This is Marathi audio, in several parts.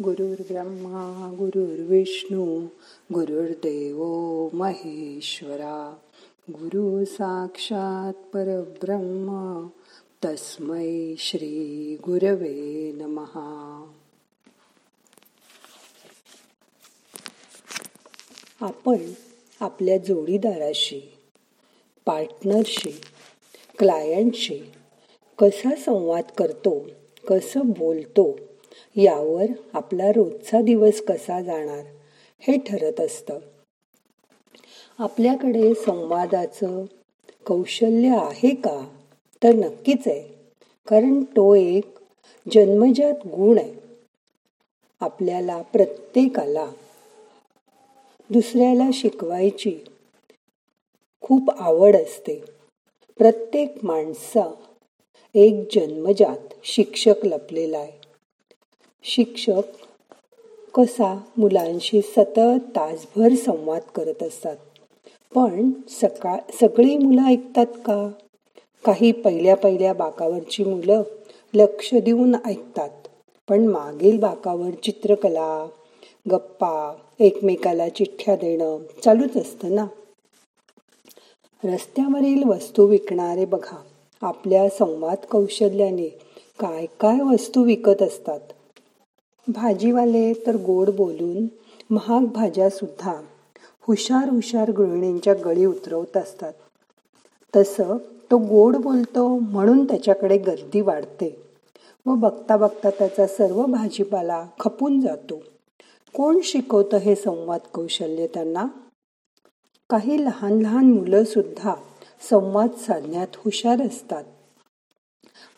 गुरुर्ब्रह्मा गुरुर्विष्णू गुरुर्देव महेश्वरा. गुरु साक्षात परब्रह्म तस्मै श्री गुरवे नमहा आपण आपल्या जोडीदाराशी पार्टनरशी क्लायंटशी कसा संवाद करतो कसं बोलतो यावर आपला रोजचा दिवस कसा जाणार हे ठरत असतं. आपल्याकडे संवादाचं कौशल्य आहे का? तर नक्कीच आहे. कारण तो एक जन्मजात गुण आहे. आपल्याला प्रत्येकाला दुसऱ्याला शिकवायची खूप आवड असते. प्रत्येक माणसा एक जन्मजात शिक्षक लपलेला आहे. शिक्षक कसा मुलांशी सतत तासभर संवाद करत असतात? पण सकाळ सगळी मुलं ऐकतात का? काही पहिल्या पहिल्या बाकावरची मुलं लक्ष देऊन ऐकतात पण मागील बाकावर चित्रकला गप्पा एकमेकाला चिठ्ठ्या देणं चालूच असतं ना? रस्त्यावरील वस्तू विकणारे बघा आपल्या संवाद कौशल्याने काय काय वस्तू विकत असतात भाजीवाले तर गोड बोलून महाग भाज्या सुद्धा हुशार हुशार गृहिणींच्या गळी उतरवत असतात. तसं तो गोड बोलतो म्हणून त्याच्याकडे गर्दी वाढते व बघता बघता त्याचा सर्व भाजीपाला खपून जातो. कोण शिकवतं हे संवाद कौशल्य त्यांना? काही लहान लहान मुलं सुद्धा संवाद साधण्यात हुशार असतात.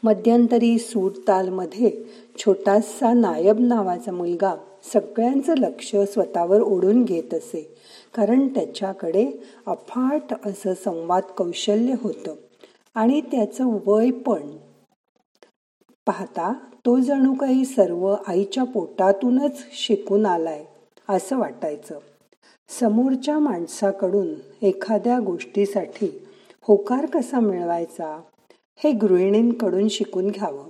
मध्यंतरी सूट तालमध्ये छोटासा नायब नावाचा मुलगा सगळ्यांचं लक्ष स्वतःवर ओढून घेत असे. कारण त्याच्याकडे अफाट असं संवाद कौशल्य होतं. आणि त्याचं वय पण. पाहता तो जणू काही सर्व आईच्या पोटातूनच शिकून आलाय असं वाटायचं. समोरच्या माणसाकडून एखाद्या गोष्टीसाठी होकार कसा मिळवायचा? हे गृहिणींकडून शिकून घ्यावं.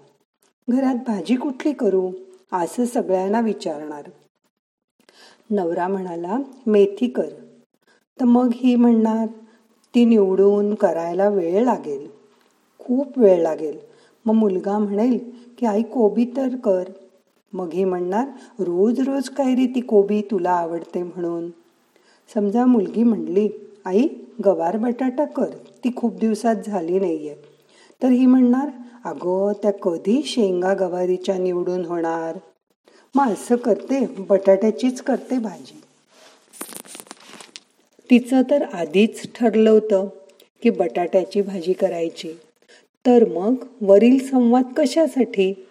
घरात भाजी कुठली करू? असं सगळ्यांना विचारणार. नवरा म्हणाला मेथी कर. तर मग ही म्हणणार ती निवडून करायला वेळ लागेल. खूप वेळ लागेल. मग मुलगा म्हणेल की आई कोबी तर कर. मग ही म्हणणार रोज रोज काय रे ती कोबी तुला आवडते म्हणून? समजा मुलगी म्हणली आई गवार बटाटा कर. ती खूप दिवसात झाली नाहीये. तर ही म्हणणार अगं त्या कधी शेंगा गवारीच्या निवडून होणार? मग असं करते बटाट्याचीच करते भाजी. तिचं तर आधीच ठरलं होतं की बटाट्याची भाजी करायची. तर मग वरील संवाद कशासाठी?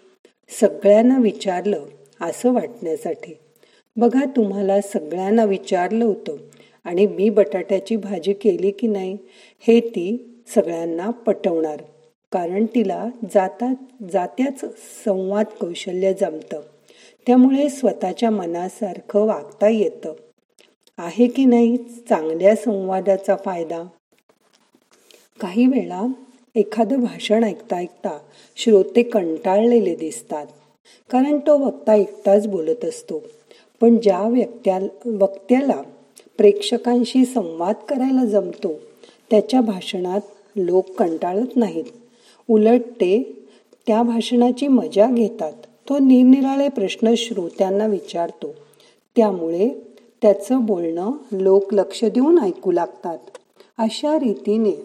सगळ्यांना विचारलं असं वाटण्यासाठी. बघा तुम्हाला सगळ्यांना विचारलं होतं आणि मी बटाट्याची भाजी केली की नाही हे ती सगळ्यांना पटवणार. कारण तिला जाता जात्याच संवाद कौशल्य जमतं. त्यामुळे स्वतःच्या मनासारखं वागता येतं. आहे की नाही चांगल्या संवादाचा फायदा? काही वेळा एखादं भाषण ऐकता ऐकता श्रोते कंटाळलेले दिसतात. कारण तो वक्ता एकटाच बोलत असतो. पण ज्या व्यक्त्या वक्त्याला प्रेक्षकांशी संवाद करायला जमतो त्याच्या भाषणात लोक कंटाळत नाहीत. उलट ते त्या भाषणाची मजा घेतात. तो निरनिराळे प्रश्न श्रोत्यांना विचारतो. त्यामुळे त्याचं बोलणं लोक लक्ष देऊन ऐकू लागतात. अशा रीतीने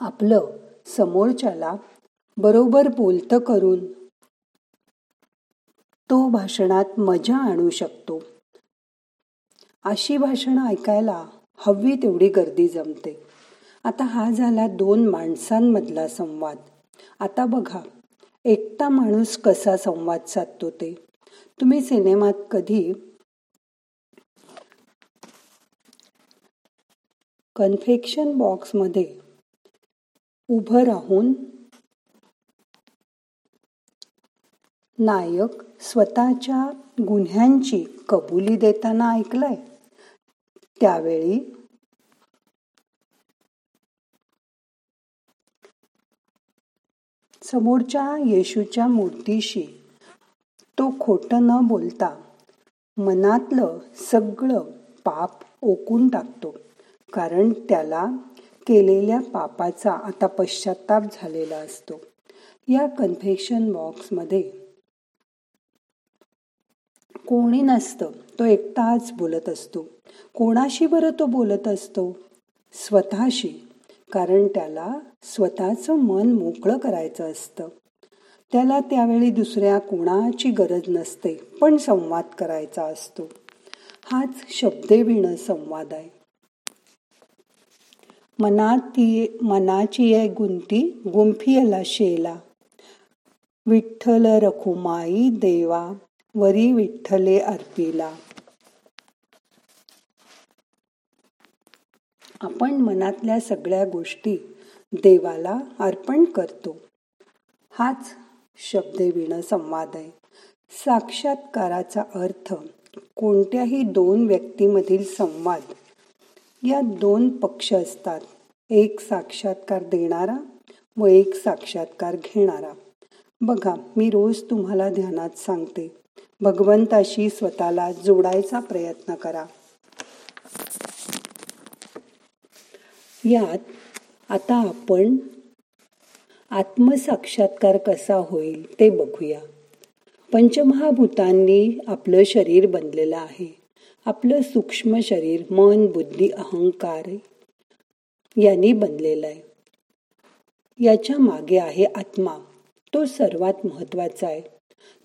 आपलं समोरच्याला बरोबर बोलतं करून तो भाषणात मजा आणू शकतो. अशी भाषणं ऐकायला हवी तेवढी गर्दी जमते. आता हा झाला दोन माणसांमधला संवाद. आता बघा एकटा माणूस कसा संवाद साधतो ते. तुम्ही सिनेमात कधी कन्फेक्शन बॉक्समध्ये उभं राहून नायक स्वतःच्या गुन्ह्यांची कबुली देताना ऐकलंय? त्यावेळी समोरच्या येशूच्या मूर्तीशी. तो खोटं न बोलता मनातलं सगळं पाप ओकून टाकतो. कारण त्याला केलेल्या पापाचा आता पश्चाताप झालेला असतो. या कन्फेक्शन बॉक्समध्ये कोणी नसतं तो एकटाच बोलत असतो. कोणाशी बरं तो बोलत असतो? स्वतःशी. कारण त्याला स्वतःचं मन मोकळं करायचं असतं. त्याला त्यावेळी दुसऱ्या कोणाची गरज नसते पण संवाद करायचा असतो. हाच शब्देविण संवाद आहे. मनाती मनाची आहे गुंती गुंफियला शेला. विठ्ठल रखुमाई देवा वरी विठ्ठले अर्पिला. आपण मनातल्या सगळ्या गोष्टी देवाला अर्पण करतो. हाच शब्देविण संवाद आहे. साक्षात्काराचा अर्थ कोणत्याही दोन व्यक्तीमधील संवाद. या दोन पक्ष असतात. एक साक्षात्कार देणारा व एक साक्षात्कार घेणारा. बघा मी रोज तुम्हाला ध्यानात सांगते. भगवंताशी स्वतःला जोडायचा प्रयत्न करा. यात आता आपण आत्मसाक्षात्कार कसा होईल ते बघूया. पंचमहाभूतांनी आपलं शरीर बनलेलं आहे. आपलं सूक्ष्म शरीर मन बुद्धी अहंकार यांनी बनलेलं आहे. याच्या मागे आहे आत्मा. तो सर्वात महत्त्वाचा आहे.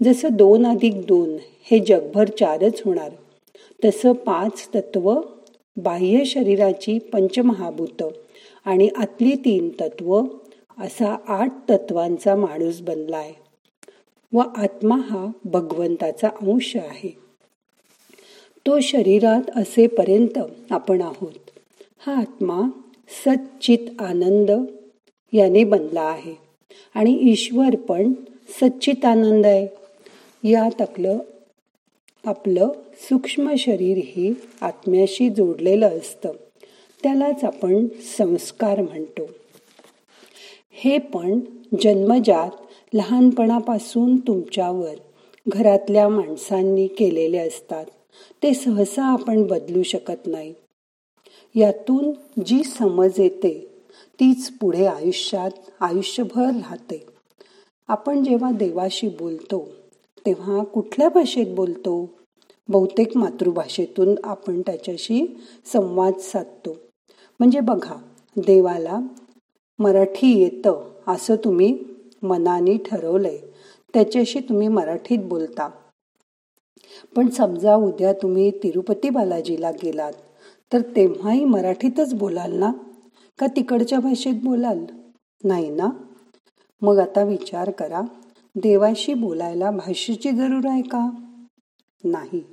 जसं दोन अधिक दोन हे जगभर चारच होणार तसं पाच तत्व बाह्य शरीराची पंचमहाभूत आणि आतली तीन तत्व असा आठ तत्वांचा माणूस बनलाय. व आत्मा हा भगवंताचा अंश आहे. तो शरीरात असेपर्यंत आपण आहोत. हा आत्मा सच्चित आनंद याने बनला आहे. आणि ईश्वर पण सच्चित आनंद आहे. यात आपलं आपलं सूक्ष्म शरीरही आत्म्याशी जोडलेलं असतं. त्यालाच आपण संस्कार म्हणतो. हे पण जन्मजात लहानपणापासून तुमच्यावर घरातल्या माणसांनी केलेले असतात. ते सहसा आपण बदलू शकत नाही. यातून जी समज येते तीच पुढे आयुष्यात आयुष्यभर राहते. आपण जेव्हा देवाशी बोलतो तेव्हा कुठल्या भाषेत बोलतो? बहुतेक मातृभाषेतून आपण त्याच्याशी संवाद साधतो. म्हणजे बघा देवाला मराठी येतं असं तुम्ही मनाने ठरवलंय. त्याच्याशी तुम्ही मराठीत बोलता. पण समजा उद्या तुम्ही तिरुपती बालाजीला गेलात तर तेव्हाही मराठीतच बोलाल ना? का तिकडच्या भाषेत बोलाल? नाही ना? मग आता विचार करा देवाशी बोलायला भाषेची जरूर आहे का? नाही.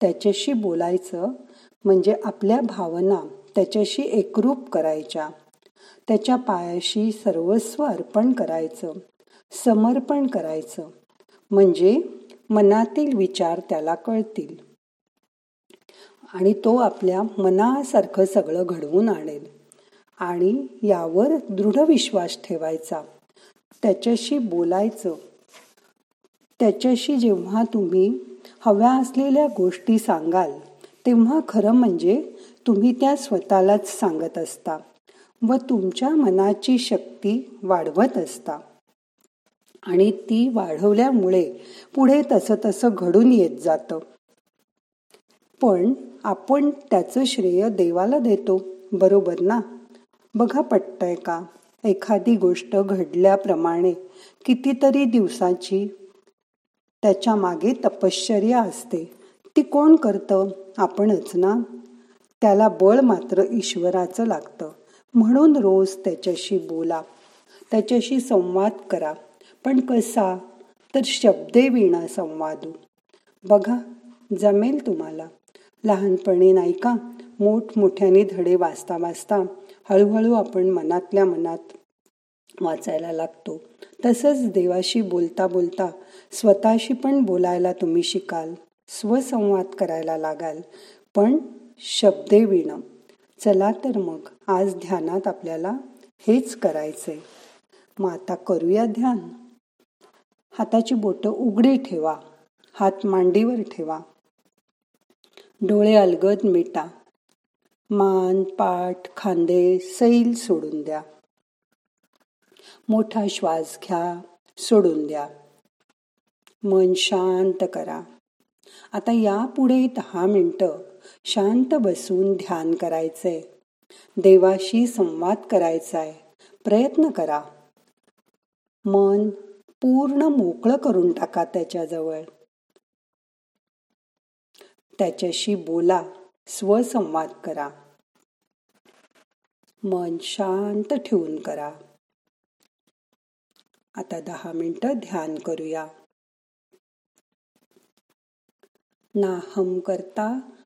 त्याच्याशी बोलायचं म्हणजे आपल्या भावना त्याच्याशी एकरूप करायच्या. त्याच्या पायाशी सर्वस्व अर्पण करायचं. समर्पण करायचं. म्हणजे मनातील विचार त्याला कळतील. आणि तो आपल्या मनासारखं सगळं घडवून आणेल. आणि यावर दृढ विश्वास ठेवायचा. त्याच्याशी बोलायचं. त्याच्याशी जेव्हा तुम्ही हव्या असलेल्या गोष्टी सांगाल तेव्हा खरं म्हणजे तुम्ही त्या स्वतःलाच सांगत असता व तुमच्या मनाची शक्ती वाढवत असता. आणि ती वाढवल्यामुळे पुढे तसं तसं घडून येत जातं. पण आपण त्याचं श्रेय देवाला देतो बरोबर ना? बघा पटतंय का? एखादी गोष्ट घडल्याप्रमाणे कितीतरी दिवसाची त्याच्यामागे तपश्चर्या असते. ती कोण करतं? आपणच ना? त्याला बळ मात्र ईश्वराचं लागतं. म्हणून रोज त्याच्याशी बोला. त्याच्याशी संवाद करा. पण कसा? तर शब्दे विणा संवादू. बघा जमेल तुम्हाला. लहानपणी नाही का? मोठमोठ्याने धडे वाचता वाचता हळूहळू आपण मनातल्या मनात वाचायला लागतो. तसंच देवाशी बोलता बोलता स्वतःशी पण बोलायला तुम्ही शिकाल. स्वसंवाद करायला लागाल. पण शब्दे विण चला तर मग आज ध्यानात आपल्याला हेच करायचंय. मग आता करूया ध्यान. हाताची बोटं उघडी ठेवा. हात मांडीवर ठेवा. डोळे अलगद मिटा. मान पाठ खांदे सैल सोडून द्या. मोठा श्वास घ्या सोडून द्या. मन शांत करा. आता यापुढे दहा मिनटं शांत बसून ध्यान करायचंय. देवाशी संवाद करायचाय. प्रयत्न करा. मन पूर्ण मोकळं करून टाका त्याच्याजवळ. त्याच्याशी बोला. स्वसंवाद करा. मन शांत ठेवून करा. आता दहा मिनिटं ध्यान करूया. नाहम करता